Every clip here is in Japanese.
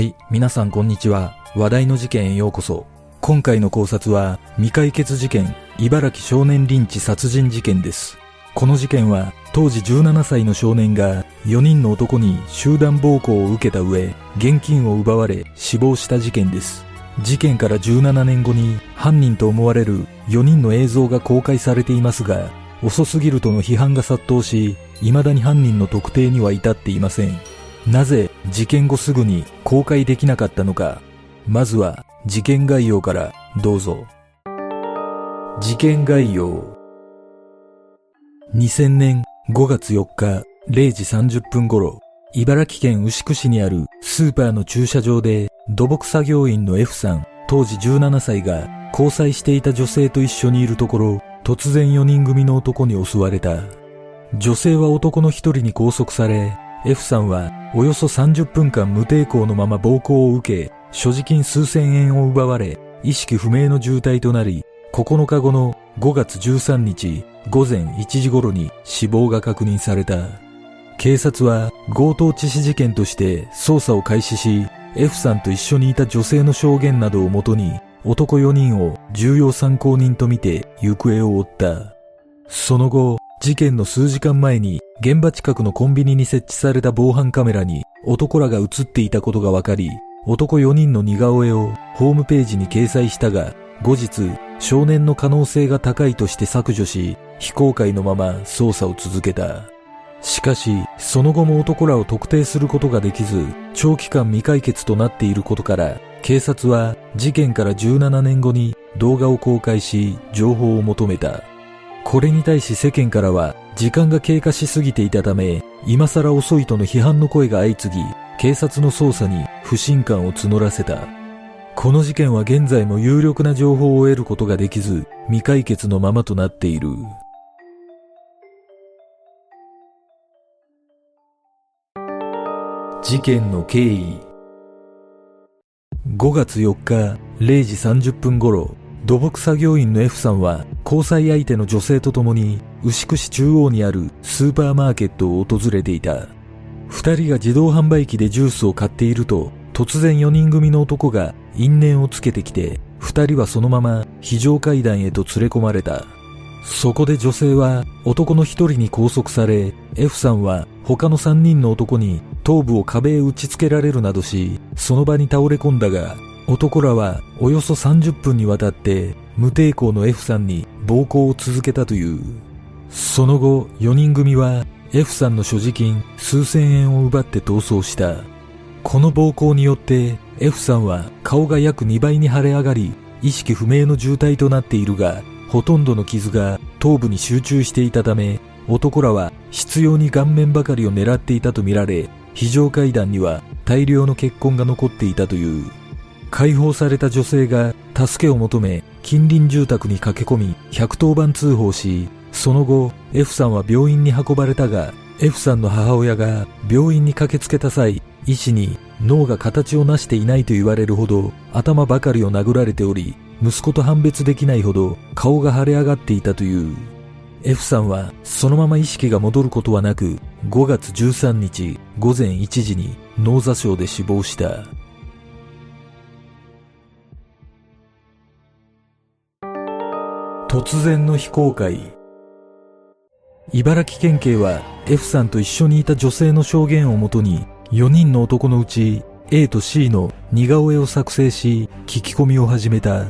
はい、皆さんこんにちは。話題の事件へようこそ。今回の考察は、未解決事件、茨城少年リンチ殺人事件です。この事件は、当時17歳の少年が4人の男に集団暴行を受けた上、現金を奪われ死亡した事件です。事件から17年後に犯人と思われる4人の映像が公開されていますが、遅すぎるとの批判が殺到し、未だに犯人の特定には至っていません。なぜ事件後すぐに公開できなかったのか。まずは事件概要からどうぞ。事件概要。2000年5月4日0時30分頃、茨城県牛久市にあるスーパーの駐車場で土木作業員の F さん、当時17歳が交際していた女性と一緒にいるところ、突然4人組の男に襲われた。女性は男の一人に拘束され、F さんはおよそ30分間無抵抗のまま暴行を受け、所持金数千円を奪われ、意識不明の重体となり、9日後の5月13日午前1時頃に死亡が確認された。警察は強盗致死事件として捜査を開始し、F さんと一緒にいた女性の証言などをもとに、男4人を重要参考人とみて行方を追った。その後、事件の数時間前に現場近くのコンビニに設置された防犯カメラに男らが映っていたことが分かり、男4人の似顔絵をホームページに掲載したが、後日少年の可能性が高いとして削除し、非公開のまま捜査を続けた。しかし、その後も男らを特定することができず、長期間未解決となっていることから、警察は事件から17年後に動画を公開し、情報を求めた。これに対し世間からは時間が経過しすぎていたため今更遅いとの批判の声が相次ぎ警察の捜査に不信感を募らせた。この事件は現在も有力な情報を得ることができず未解決のままとなっている。事件の経緯。5月4日0時30分頃。土木作業員の F さんは交際相手の女性と共に牛久市中央にあるスーパーマーケットを訪れていた。二人が自動販売機でジュースを買っていると突然4人組の男が因縁をつけてきて二人はそのまま非常階段へと連れ込まれた。そこで女性は男の一人に拘束され F さんは他の三人の男に頭部を壁へ打ち付けられるなどしその場に倒れ込んだが男らはおよそ30分にわたって無抵抗の F さんに暴行を続けたという。その後、4人組は F さんの所持金数千円を奪って逃走した。この暴行によって F さんは顔が約2倍に腫れ上がり、意識不明の重体となっているが、ほとんどの傷が頭部に集中していたため、男らは執拗に顔面ばかりを狙っていたとみられ、非常階段には大量の血痕が残っていたという。解放された女性が助けを求め近隣住宅に駆け込み110番通報しその後 F さんは病院に運ばれたが F さんの母親が病院に駆けつけた際医師に脳が形を成していないと言われるほど頭ばかりを殴られており息子と判別できないほど顔が腫れ上がっていたという。F さんはそのまま意識が戻ることはなく5月13日午前1時に脳挫傷で死亡した。突然の非公開。茨城県警は F さんと一緒にいた女性の証言をもとに4人の男のうち A と C の似顔絵を作成し聞き込みを始めた。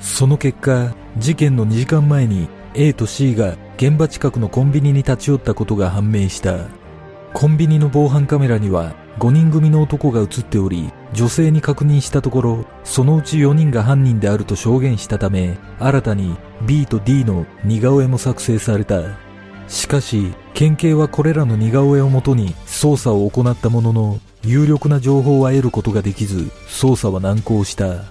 その結果事件の2時間前に A と C が現場近くのコンビニに立ち寄ったことが判明した。コンビニの防犯カメラには5人組の男が映っており、女性に確認したところ、そのうち4人が犯人であると証言したため、新たに B と D の似顔絵も作成された。しかし、県警はこれらの似顔絵をもとに捜査を行ったものの、有力な情報は得ることができず、捜査は難航した。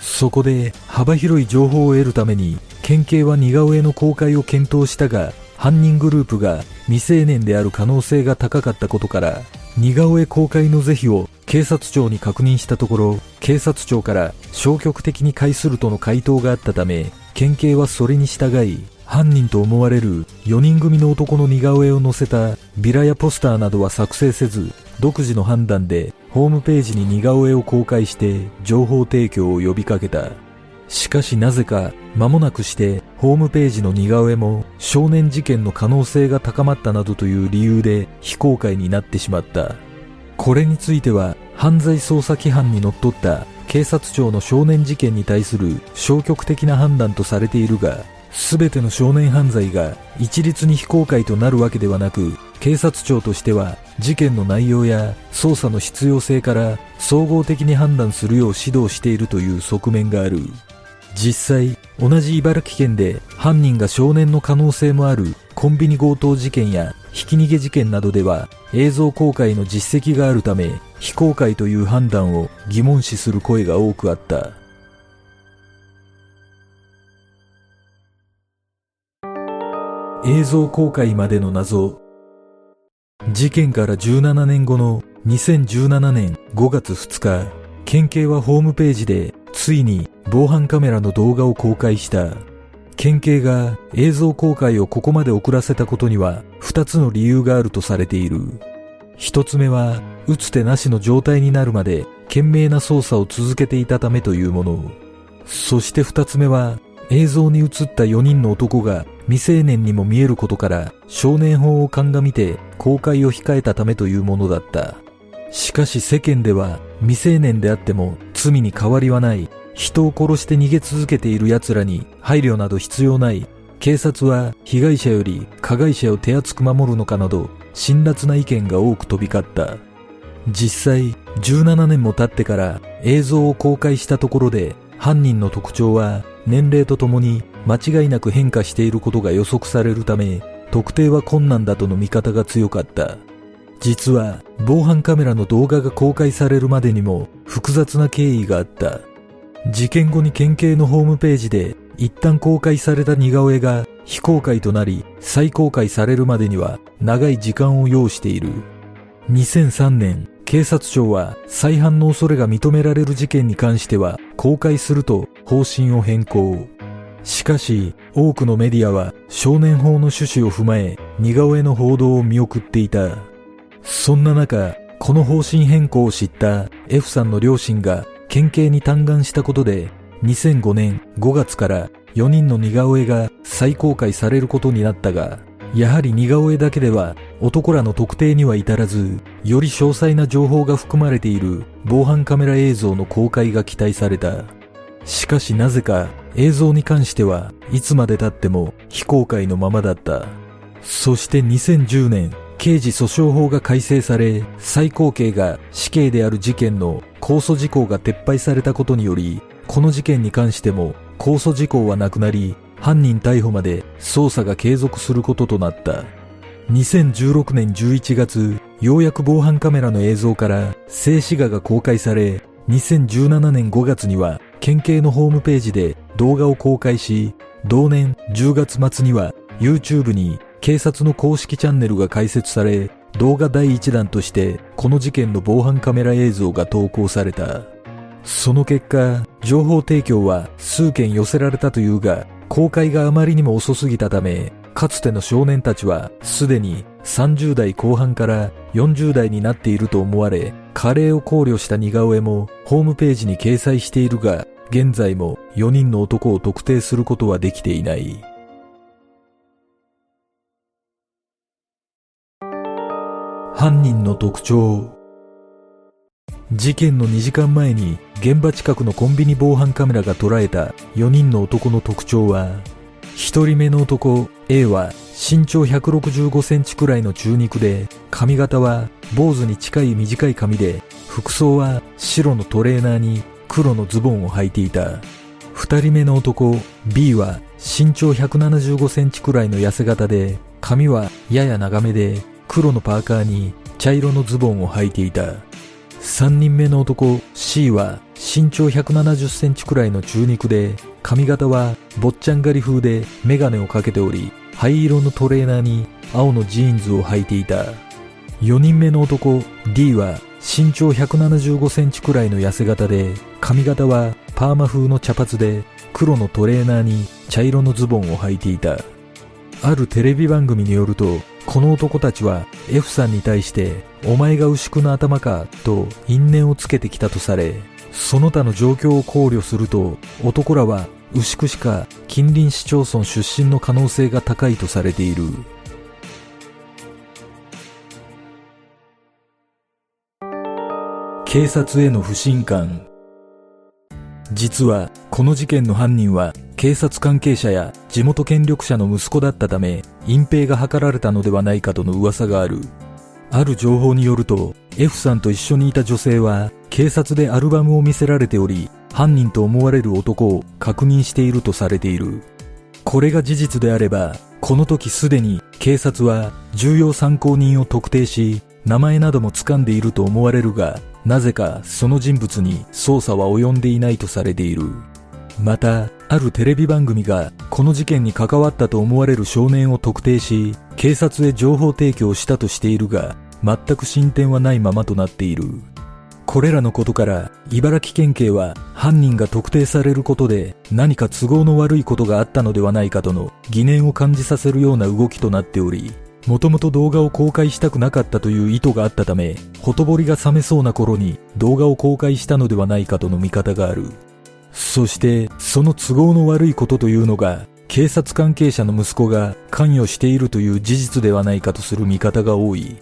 そこで、幅広い情報を得るために、県警は似顔絵の公開を検討したが、犯人グループが未成年である可能性が高かったことから、似顔絵公開の是非を警察庁に確認したところ、警察庁から消極的に介するとの回答があったため、県警はそれに従い、犯人と思われる4人組の男の似顔絵を載せたビラやポスターなどは作成せず、独自の判断でホームページに似顔絵を公開して情報提供を呼びかけた。しかしなぜか間もなくしてホームページの似顔絵も少年事件の可能性が高まったなどという理由で非公開になってしまった。これについては犯罪捜査規範にのっとった警察庁の少年事件に対する消極的な判断とされているが、すべての少年犯罪が一律に非公開となるわけではなく、警察庁としては事件の内容や捜査の必要性から総合的に判断するよう指導しているという側面がある。実際、同じ茨城県で犯人が少年の可能性もあるコンビニ強盗事件やひき逃げ事件などでは映像公開の実績があるため非公開という判断を疑問視する声が多くあった。映像公開までの謎事件から17年後の2017年5月2日県警はホームページでついに防犯カメラの動画を公開した。県警が映像公開をここまで遅らせたことには二つの理由があるとされている。一つ目は、打つ手なしの状態になるまで懸命な捜査を続けていたためというもの。そして二つ目は、映像に映った4人の男が未成年にも見えることから少年法を鑑みて公開を控えたためというものだった。しかし世間では未成年であっても罪に変わりはない人を殺して逃げ続けている奴らに配慮など必要ない。警察は被害者より加害者を手厚く守るのかなど辛辣な意見が多く飛び交った。実際17年も経ってから映像を公開したところで犯人の特徴は年齢とともに間違いなく変化していることが予測されるため特定は困難だとの見方が強かった。実は防犯カメラの動画が公開されるまでにも複雑な経緯があった。事件後に県警のホームページで一旦公開された似顔絵が非公開となり再公開されるまでには長い時間を要している。2003年、警察庁は再犯の恐れが認められる事件に関しては公開すると方針を変更。しかし、多くのメディアは少年法の趣旨を踏まえ似顔絵の報道を見送っていた。そんな中、この方針変更を知った F さんの両親が県警に嘆願したことで、2005年5月から4人の似顔絵が再公開されることになったが、やはり似顔絵だけでは男らの特定には至らず、より詳細な情報が含まれている防犯カメラ映像の公開が期待された。しかしなぜか映像に関してはいつまで経っても非公開のままだった。そして2010年、刑事訴訟法が改正され、最高刑が死刑である事件の控訴事項が撤廃されたことにより、この事件に関しても控訴事項はなくなり、犯人逮捕まで捜査が継続することとなった。2016年11月、ようやく防犯カメラの映像から静止画が公開され、2017年5月には県警のホームページで動画を公開し、同年10月末には YouTube に警察の公式チャンネルが開設され、動画第1弾としてこの事件の防犯カメラ映像が投稿された。その結果、情報提供は数件寄せられたというが、公開があまりにも遅すぎたため、かつての少年たちはすでに30代後半から40代になっていると思われ、加齢を考慮した似顔絵もホームページに掲載しているが、現在も4人の男を特定することはできていない。犯人の特徴事件の2時間前に現場近くのコンビニ防犯カメラが捉えた4人の男の特徴は1人目の男 A は身長165センチくらいの中肉で、髪型は坊主に近い短い髪で、服装は白のトレーナーに黒のズボンを履いていた。二人目の男 B は身長175センチくらいの痩せ型で、髪はやや長めで黒のパーカーに茶色のズボンを履いていた。三人目の男 C は身長170センチくらいの中肉で、髪型は坊ちゃん狩り風でメガネをかけており、灰色のトレーナーに青のジーンズを履いていた。4人目の男 D は身長175センチくらいの痩せ型で、髪型はパーマ風の茶髪で黒のトレーナーに茶色のズボンを履いていた。あるテレビ番組によると、この男たちは F さんに対して、お前が牛久の頭かと因縁をつけてきたとされ、その他の状況を考慮すると、男らは牛久市か近隣市町村出身の可能性が高いとされている。警察への不信感。実は、この事件の犯人は警察関係者や地元権力者の息子だったため、隠蔽が図られたのではないかとの噂がある。ある情報によると、F さんと一緒にいた女性は、警察でアルバムを見せられており、犯人と思われる男を確認しているとされている。これが事実であれば、この時すでに警察は重要参考人を特定し、名前なども掴んでいると思われるが、なぜかその人物に捜査は及んでいないとされている。また、あるテレビ番組がこの事件に関わったと思われる少年を特定し、警察へ情報提供したとしているが、全く進展はないままとなっている。これらのことから茨城県警は犯人が特定されることで何か都合の悪いことがあったのではないかとの疑念を感じさせるような動きとなっており、もともと動画を公開したくなかったという意図があったため、ほとぼりが冷めそうな頃に動画を公開したのではないかとの見方がある。そして、その都合の悪いことというのが、警察関係者の息子が関与しているという事実ではないかとする見方が多い。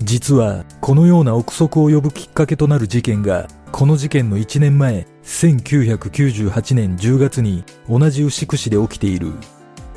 実は、このような憶測を呼ぶきっかけとなる事件が、この事件の1年前、1998年10月に同じ牛久市で起きている。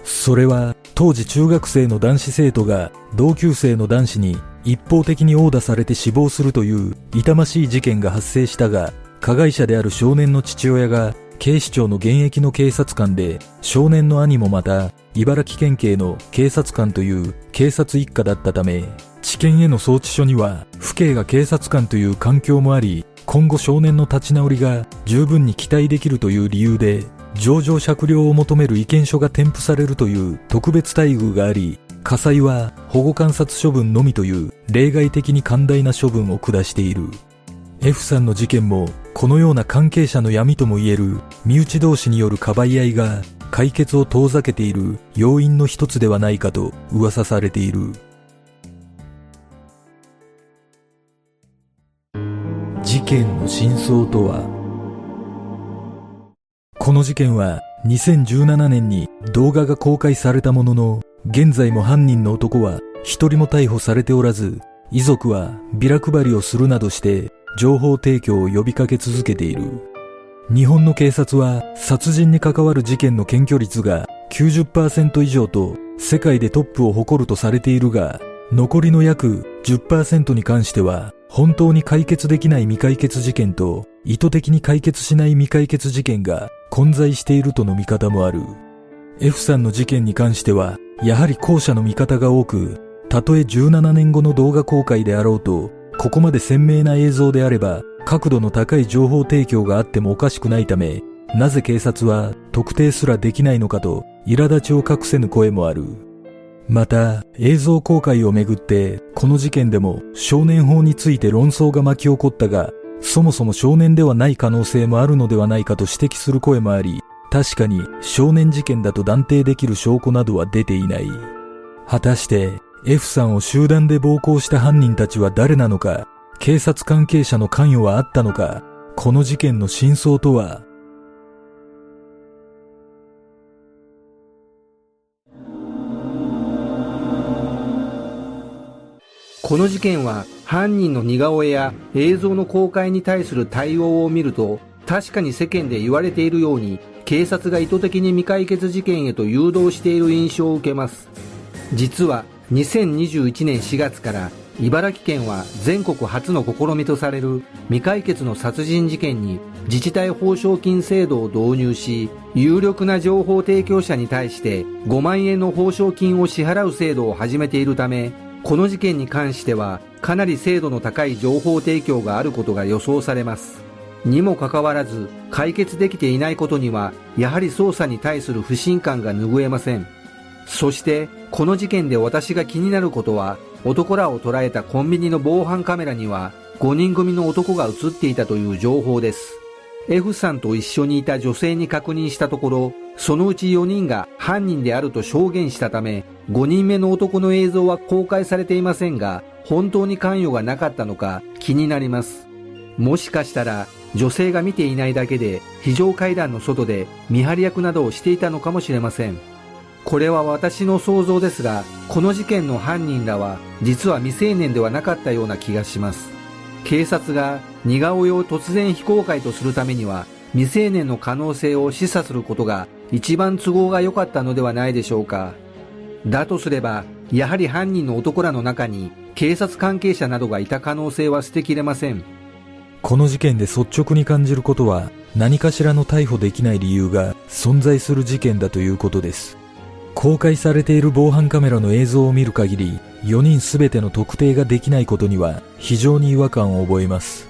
それは、当時中学生の男子生徒が同級生の男子に一方的に殴打されて死亡するという痛ましい事件が発生したが、加害者である少年の父親が警視庁の現役の警察官で、少年の兄もまた茨城県警の警察官という警察一家だったため、知見への送致書には、父兄が警察官という環境もあり、今後少年の立ち直りが十分に期待できるという理由で、上場酌量を求める意見書が添付されるという特別待遇があり、火災は保護観察処分のみという例外的に寛大な処分を下している。F さんの事件もこのような関係者の闇ともいえる身内同士によるかばい合いが解決を遠ざけている要因の一つではないかと噂されている。事件の真相とは？この事件は2017年に動画が公開されたものの、現在も犯人の男は一人も逮捕されておらず、遺族はビラ配りをするなどして情報提供を呼びかけ続けている。日本の警察は殺人に関わる事件の検挙率が90%以上と世界でトップを誇るとされているが、残りの約10%に関しては本当に解決できない未解決事件と意図的に解決しない未解決事件が混在しているとの見方もある。F さんの事件に関しては、やはり後者の見方が多く、たとえ17年後の動画公開であろうと、ここまで鮮明な映像であれば、角度の高い情報提供があってもおかしくないため、なぜ警察は特定すらできないのかと、苛立ちを隠せぬ声もある。また、映像公開をめぐって、この事件でも少年法について論争が巻き起こったが、そもそも少年ではない可能性もあるのではないかと指摘する声もあり、確かに少年事件だと断定できる証拠などは出ていない。果たして F さんを集団で暴行した犯人たちは誰なのか、警察関係者の関与はあったのか、この事件の真相とは？この事件は犯人の似顔絵や映像の公開に対する対応を見ると確かに世間で言われているように警察が意図的に未解決事件へと誘導している印象を受けます。実は2021年4月から茨城県は全国初の試みとされる未解決の殺人事件に自治体報奨金制度を導入し有力な情報提供者に対して5万円の報奨金を支払う制度を始めているためこの事件に関してはかなり精度の高い情報提供があることが予想されます。にもかかわらず解決できていないことにはやはり捜査に対する不信感が拭えません。そしてこの事件で私が気になることは男らを捉えたコンビニの防犯カメラには5人組の男が映っていたという情報です。F さんと一緒にいた女性に確認したところ、そのうち4人が犯人であると証言したため、5人目の男の映像は公開されていませんが、本当に関与がなかったのか気になります。もしかしたら、女性が見ていないだけで、非常階段の外で見張り役などをしていたのかもしれません。これは私の想像ですが、この事件の犯人らは実は未成年ではなかったような気がします。警察が似顔絵を突然非公開とするためには未成年の可能性を示唆することが一番都合が良かったのではないでしょうか。だとすれば、やはり犯人の男らの中に警察関係者などがいた可能性は捨てきれません。この事件で率直に感じることは何かしらの逮捕できない理由が存在する事件だということです。公開されている防犯カメラの映像を見る限り、4人全ての特定ができないことには非常に違和感を覚えます。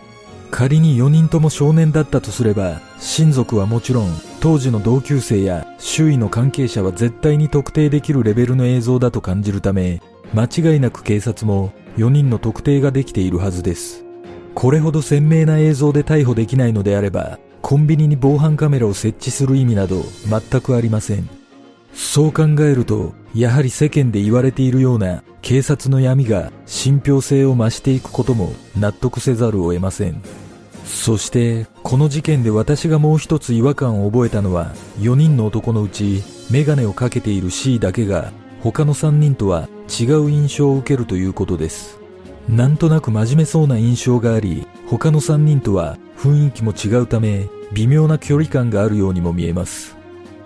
仮に4人とも少年だったとすれば、親族はもちろん、当時の同級生や周囲の関係者は絶対に特定できるレベルの映像だと感じるため、間違いなく警察も4人の特定ができているはずです。これほど鮮明な映像で逮捕できないのであれば、コンビニに防犯カメラを設置する意味など全くありません。そう考えると、やはり世間で言われているような警察の闇が信憑性を増していくことも納得せざるを得ません。そして、この事件で私がもう一つ違和感を覚えたのは、4人の男のうち、メガネをかけている C だけが、他の3人とは違う印象を受けるということです。なんとなく真面目そうな印象があり、他の3人とは雰囲気も違うため、微妙な距離感があるようにも見えます。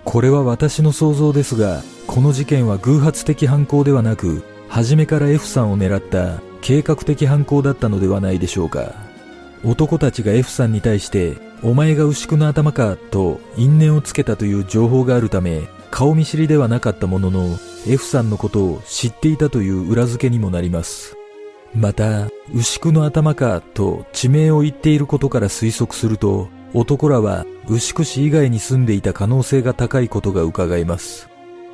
これは私の想像ですが、この事件は偶発的犯行ではなく、初めから F さんを狙った計画的犯行だったのではないでしょうか。男たちが F さんに対して、お前が牛久の頭かと因縁をつけたという情報があるため、顔見知りではなかったものの、F さんのことを知っていたという裏付けにもなります。また、牛久の頭かと地名を言っていることから推測すると、男らは牛久市以外に住んでいた可能性が高いことが伺えます。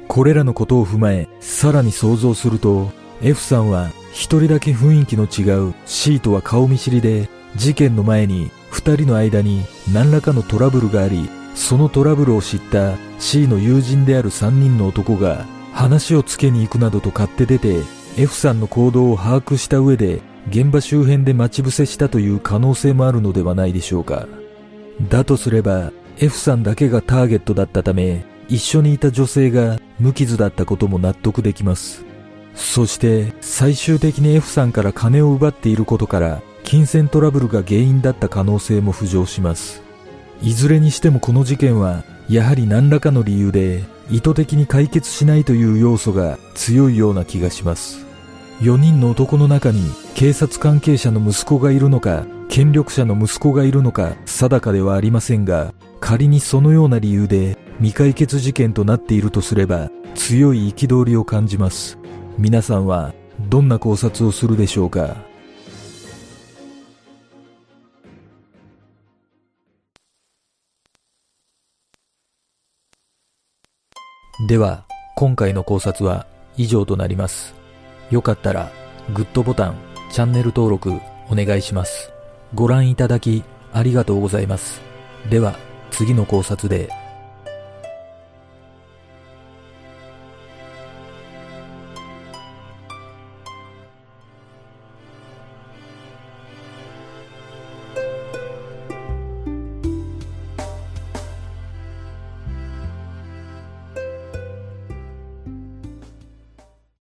これらのことを踏まえ、さらに想像すると、F さんは一人だけ雰囲気の違う C とは顔見知りで、事件の前に二人の間に何らかのトラブルがあり、そのトラブルを知った C の友人である三人の男が話をつけに行くなどと買って出て F さんの行動を把握した上で現場周辺で待ち伏せしたという可能性もあるのではないでしょうか。だとすれば F さんだけがターゲットだったため一緒にいた女性が無傷だったことも納得できます。そして最終的に F さんから金を奪っていることから金銭トラブルが原因だった可能性も浮上します。いずれにしてもこの事件はやはり何らかの理由で意図的に解決しないという要素が強いような気がします。4人の男の中に警察関係者の息子がいるのか権力者の息子がいるのか定かではありませんが、仮にそのような理由で未解決事件となっているとすれば、強い憤りを感じます。皆さんはどんな考察をするでしょうか？では、今回の考察は以上となります。よかったら、グッドボタン、チャンネル登録お願いします。ご覧いただきありがとうございます。では次の考察で